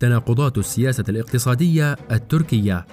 تناقضات السياسة الاقتصادية التركية.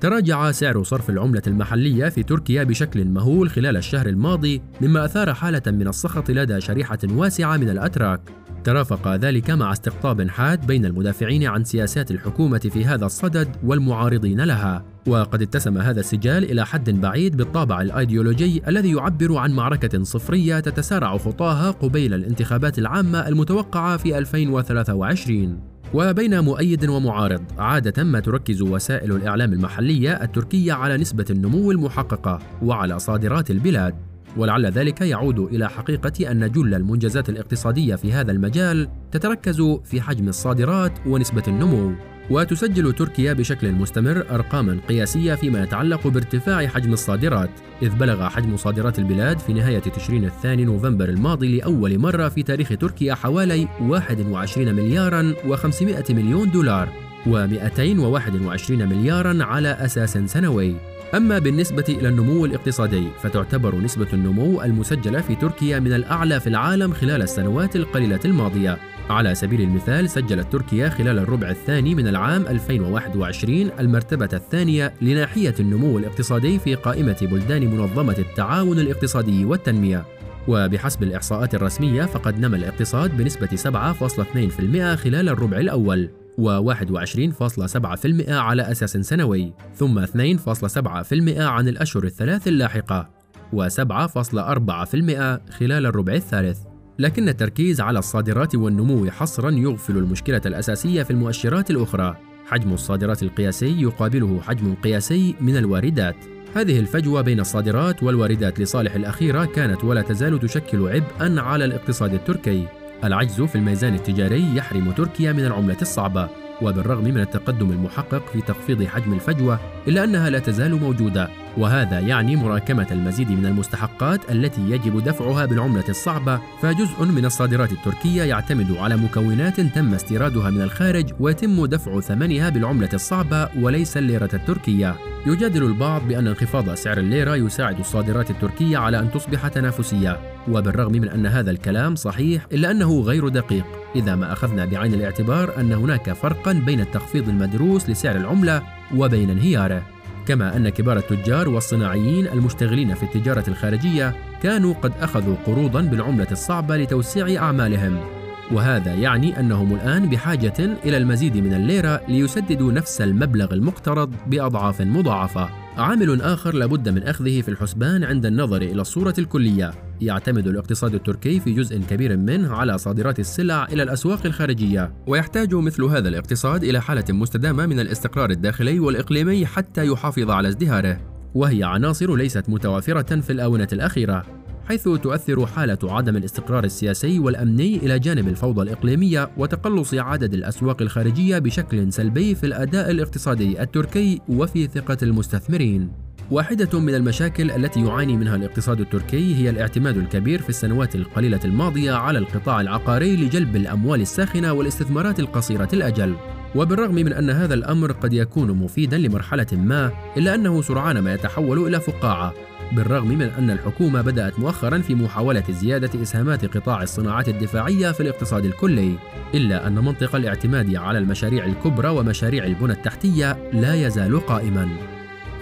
تراجع سعر صرف العملة المحلية في تركيا بشكل مهول خلال الشهر الماضي مما أثار حالة من السخط لدى شريحة واسعة من الأتراك. ترافق ذلك مع استقطاب حاد بين المدافعين عن سياسات الحكومة في هذا الصدد والمعارضين لها. وقد اتسم هذا السجال إلى حد بعيد بالطابع الأيديولوجي الذي يعبر عن معركة صفرية تتسارع خطاها قبيل الانتخابات العامة المتوقعة في 2023 وبين مؤيد ومعارض عادة ما تركز وسائل الإعلام المحلية التركية على نسبة النمو المحققة وعلى صادرات البلاد. ولعل ذلك يعود إلى حقيقة أن جل المنجزات الاقتصادية في هذا المجال تتركز في حجم الصادرات ونسبة النمو وتسجل تركيا بشكل مستمر أرقاما قياسية فيما يتعلق بارتفاع حجم الصادرات إذ بلغ حجم صادرات البلاد في نهاية تشرين الثاني نوفمبر الماضي لأول مرة في تاريخ تركيا حوالي 21 مليارا و500 مليون دولار. و221 مليارا على أساس سنوي. أما بالنسبة إلى النمو الاقتصادي فتعتبر نسبة النمو المسجلة في تركيا من الأعلى في العالم خلال السنوات القليلة الماضية. على سبيل المثال سجلت تركيا خلال الربع الثاني من العام 2021 المرتبة الثانية لناحية النمو الاقتصادي في قائمة بلدان منظمة التعاون الاقتصادي والتنمية. وبحسب الإحصاءات الرسمية فقد نمى الاقتصاد بنسبة 7.2% خلال الربع الأول. و21.7% على أساس سنوي ثم 2.7% عن الأشهر الثلاث اللاحقة و7.4% خلال الربع الثالث. لكن التركيز على الصادرات والنمو حصرا يغفل المشكلة الأساسية في المؤشرات الأخرى. حجم الصادرات القياسي يقابله حجم قياسي من الواردات. هذه الفجوة بين الصادرات والواردات لصالح الأخيرة كانت ولا تزال تشكل عبئا على الاقتصاد التركي. العجز في الميزان التجاري يحرم تركيا من العملة الصعبة وبالرغم من التقدم المحقق في تخفيض حجم الفجوة إلا أنها لا تزال موجودة. وهذا يعني مراكمة المزيد من المستحقات التي يجب دفعها بالعملة الصعبة فجزء من الصادرات التركية يعتمد على مكونات تم استيرادها من الخارج ويتم دفع ثمنها بالعملة الصعبة وليس الليرة التركية. يجادل البعض بأن انخفاض سعر الليرة يساعد الصادرات التركية على أن تصبح تنافسية. وبالرغم من أن هذا الكلام صحيح إلا أنه غير دقيق إذا ما أخذنا بعين الاعتبار أن هناك فرقا بين التخفيض المدروس لسعر العملة وبين انهياره. كما أن كبار التجار والصناعيين المشتغلين في التجارة الخارجية كانوا قد أخذوا قروضا بالعملة الصعبة لتوسيع أعمالهم. وهذا يعني أنهم الآن بحاجة إلى المزيد من الليرة ليسددوا نفس المبلغ المقترض بأضعاف مضاعفة. عامل آخر لابد من أخذه في الحسبان عند النظر إلى الصورة الكلية. يعتمد الاقتصاد التركي في جزء كبير منه على صادرات السلع إلى الأسواق الخارجية ويحتاج مثل هذا الاقتصاد إلى حالة مستدامة من الاستقرار الداخلي والإقليمي حتى يحافظ على ازدهاره وهي عناصر ليست متوافرة في الآونة الأخيرة حيث تؤثر حالة عدم الاستقرار السياسي والأمني إلى جانب الفوضى الإقليمية وتقلص عدد الأسواق الخارجية بشكل سلبي في الأداء الاقتصادي التركي وفي ثقة المستثمرين. واحدة من المشاكل التي يعاني منها الاقتصاد التركي هي الاعتماد الكبير في السنوات القليلة الماضية على القطاع العقاري لجلب الأموال الساخنة والاستثمارات القصيرة الأجل. وبالرغم من أن هذا الأمر قد يكون مفيدا لمرحلة ما، إلا أنه سرعان ما يتحول إلى فقاعة، بالرغم من أن الحكومة بدأت مؤخرا في محاولة زيادة إسهامات قطاع الصناعات الدفاعية في الاقتصاد الكلي إلا أن منطق الاعتماد على المشاريع الكبرى ومشاريع البنى التحتية لا يزال قائما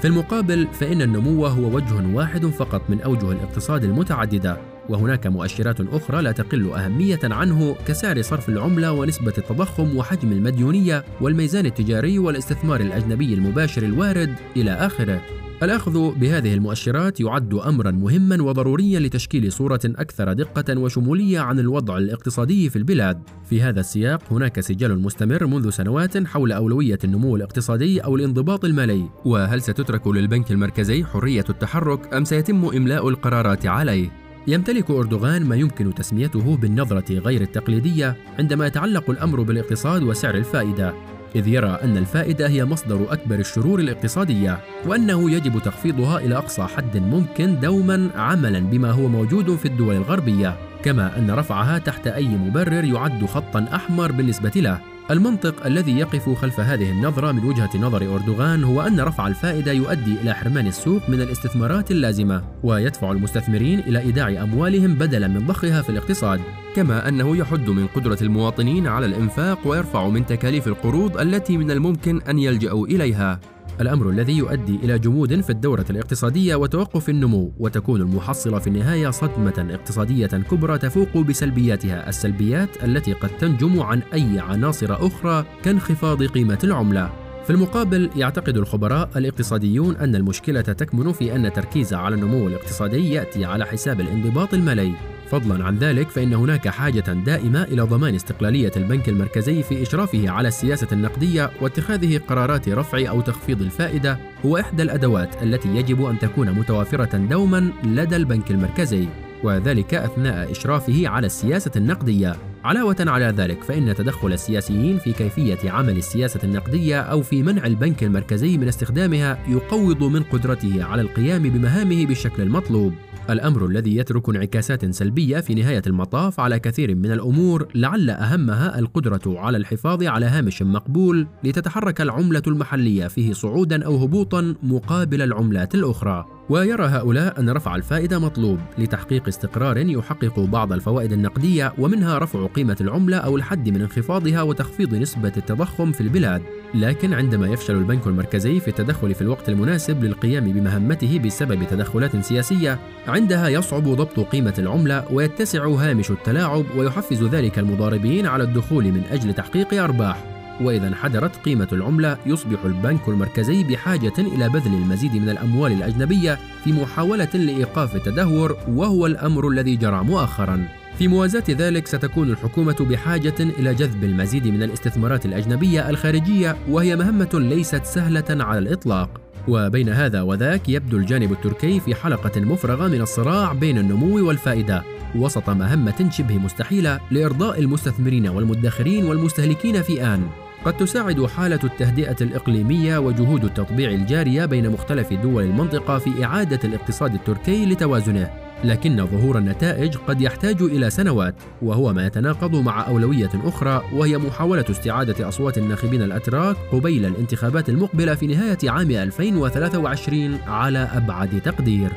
في المقابل فإن النمو هو وجه واحد فقط من أوجه الاقتصاد المتعددة وهناك مؤشرات أخرى لا تقل أهمية عنه كسعر صرف العملة ونسبة التضخم وحجم المديونية والميزان التجاري والاستثمار الأجنبي المباشر الوارد إلى آخره. الأخذ بهذه المؤشرات يعد أمرا مهما وضروريا لتشكيل صورة أكثر دقة وشمولية عن الوضع الاقتصادي في البلاد. في هذا السياق هناك سجال مستمر منذ سنوات حول أولوية النمو الاقتصادي أو الانضباط المالي، وهل ستترك للبنك المركزي حرية التحرك أم سيتم إملاء القرارات عليه؟ يمتلك أردوغان ما يمكن تسميته بالنظرة غير التقليدية عندما يتعلق الأمر بالاقتصاد وسعر الفائدة إذ يرى أن الفائدة هي مصدر أكبر الشرور الاقتصادية وأنه يجب تخفيضها إلى أقصى حد ممكن دوما عملا بما هو موجود في الدول الغربية كما أن رفعها تحت أي مبرر يعد خطا أحمر بالنسبة له. المنطق الذي يقف خلف هذه النظرة من وجهة نظر أردوغان هو أن رفع الفائدة يؤدي إلى حرمان السوق من الاستثمارات اللازمة ويدفع المستثمرين إلى إيداع أموالهم بدلا من ضخها في الاقتصاد. كما أنه يحد من قدرة المواطنين على الإنفاق ويرفع من تكاليف القروض التي من الممكن أن يلجأوا إليها. الأمر الذي يؤدي إلى جمود في الدورة الاقتصادية وتوقف النمو وتكون المحصلة في النهاية صدمة اقتصادية كبرى تفوق بسلبياتها. السلبيات التي قد تنجم عن أي عناصر أخرى كانخفاض قيمة العملة. في المقابل يعتقد الخبراء الاقتصاديون أن المشكلة تكمن في أن التركيز على النمو الاقتصادي يأتي على حساب الانضباط المالي. فضلا عن ذلك فإن هناك حاجة دائمة إلى ضمان استقلالية البنك المركزي في إشرافه على السياسة النقدية واتخاذه قرارات رفع أو تخفيض الفائدة هو إحدى الأدوات التي يجب أن تكون متوافرة دوما لدى البنك المركزي وذلك أثناء إشرافه على السياسة النقدية. علاوة على ذلك فإن تدخل السياسيين في كيفية عمل السياسة النقدية أو في منع البنك المركزي من استخدامها يقوض من قدرته على القيام بمهامه بالشكل المطلوب. الأمر الذي يترك انعكاسات سلبية في نهاية المطاف على كثير من الأمور لعل أهمها القدرة على الحفاظ على هامش مقبول لتتحرك العملة المحلية فيه صعودا أو هبوطا مقابل العملات الأخرى. ويرى هؤلاء أن رفع الفائدة مطلوب لتحقيق استقرار يحقق بعض الفوائد النقدية ومنها رفع قيمة العملة أو الحد من انخفاضها وتخفيض نسبة التضخم في البلاد. لكن عندما يفشل البنك المركزي في التدخل في الوقت المناسب للقيام بمهمته بسبب تدخلات سياسية عندها يصعب ضبط قيمة العملة ويتسع هامش التلاعب ويحفز ذلك المضاربين على الدخول من أجل تحقيق أرباح. وإذا انحدرت قيمة العملة يصبح البنك المركزي بحاجة إلى بذل المزيد من الأموال الأجنبية في محاولة لإيقاف التدهور وهو الأمر الذي جرى مؤخرا. في موازاة ذلك ستكون الحكومة بحاجة إلى جذب المزيد من الاستثمارات الأجنبية الخارجية وهي مهمة ليست سهلة على الإطلاق. وبين هذا وذاك يبدو الجانب التركي في حلقة مفرغة من الصراع بين النمو والفائدة. وسط مهمة شبه مستحيلة لإرضاء المستثمرين والمدخرين والمستهلكين في آن. قد تساعد حالة التهدئة الإقليمية وجهود التطبيع الجارية بين مختلف دول المنطقة في إعادة الاقتصاد التركي لتوازنه. لكن ظهور النتائج قد يحتاج إلى سنوات وهو ما يتناقض مع أولوية أخرى وهي محاولة استعادة أصوات الناخبين الأتراك قبيل الانتخابات المقبلة في نهاية عام 2023 على أبعد تقدير.